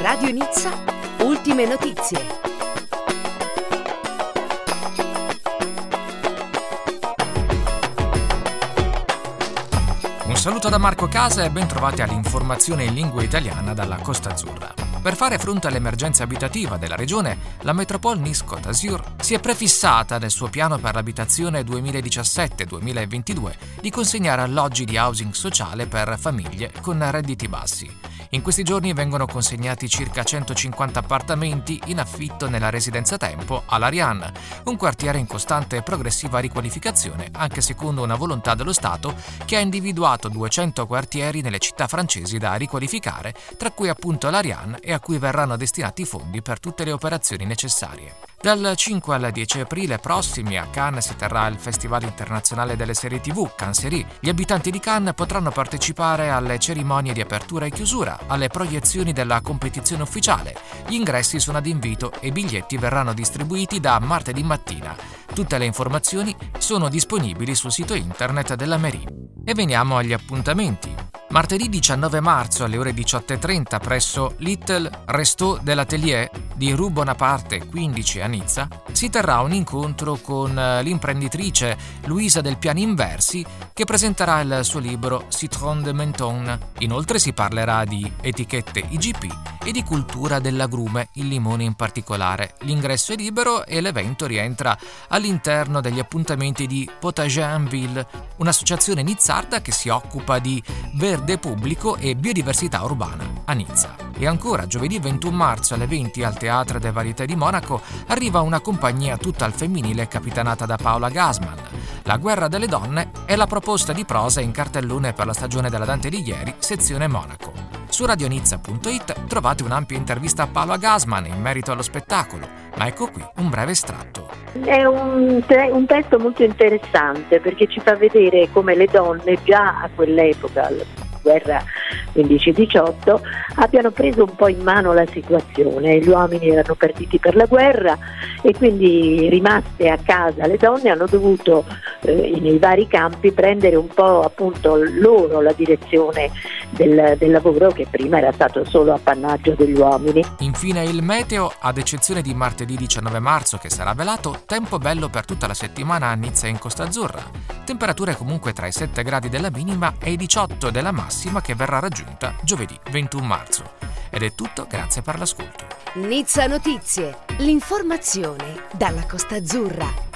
Radio Nizza, ultime notizie. Un saluto da Marco Casa e ben trovati all'informazione in lingua italiana dalla Costa Azzurra. Per fare fronte all'emergenza abitativa della regione, la Metropole Nice-Côte d'Azur si è prefissata nel suo piano per l'abitazione 2017-2022 di consegnare alloggi di housing sociale per famiglie con redditi bassi. In questi giorni vengono consegnati circa 150 appartamenti in affitto nella residenza Tempo all'Ariane, un quartiere in costante e progressiva riqualificazione, anche secondo una volontà dello Stato che ha individuato 200 quartieri nelle città francesi da riqualificare, tra cui appunto l'Ariane e a cui verranno destinati fondi per tutte le operazioni necessarie. Dal 5 al 10 aprile prossimi a Cannes si terrà il Festival internazionale delle serie TV, Canserie. Gli abitanti di Cannes potranno partecipare alle cerimonie di apertura e chiusura, alle proiezioni della competizione ufficiale. Gli ingressi sono ad invito e i biglietti verranno distribuiti da martedì mattina. Tutte le informazioni sono disponibili sul sito internet della Mairie. E veniamo agli appuntamenti. Martedì 19 marzo alle ore 18.30 presso Little Resto dell'Atelier di Rue Bonaparte 15 a Nizza si terrà un incontro con eh, l'imprenditrice Luisa del Piani Inversi che presenterà il suo libro Citron de Menton. Inoltre si parlerà di etichette IGP e di cultura dell'agrume, il limone in particolare. L'ingresso è libero e l'evento rientra all'interno degli appuntamenti di Potagenville, un'associazione nizzarda che si occupa di verde pubblico e biodiversità urbana a Nizza. E ancora, giovedì 21 marzo alle 20 al Teatro de Varietà di Monaco arriva una compagnia tutta al femminile capitanata da Paola Gasman. La guerra delle donne è la proposta di prosa in cartellone per la stagione della Dante di ieri, sezione Monaco. Su radionizza.it trovate un'ampia intervista a Paolo Gasman in merito allo spettacolo, ma ecco qui un breve estratto. È un, te- un, testo molto interessante perché ci fa vedere come le donne già a quell'epoca, guerra 15-18, abbiano preso un po' in mano la situazione. Gli uomini erano partiti per la guerra e quindi rimaste a casa le donne hanno dovuto eh, nei vari campi prendere un po' appunto loro la direzione del, del, lavoro che prima era stato solo appannaggio degli uomini. Infine il meteo, ad eccezione di martedì 19 marzo che sarà velato, tempo bello per tutta la settimana a Nizza e in Costa Azzurra. Temperature comunque tra i 7 gradi della minima e i 18 della massima che verrà raggiunta giovedì 21 marzo. Ed è tutto, grazie per l'ascolto. Nizza Notizie, l'informazione dalla Costa Azzurra.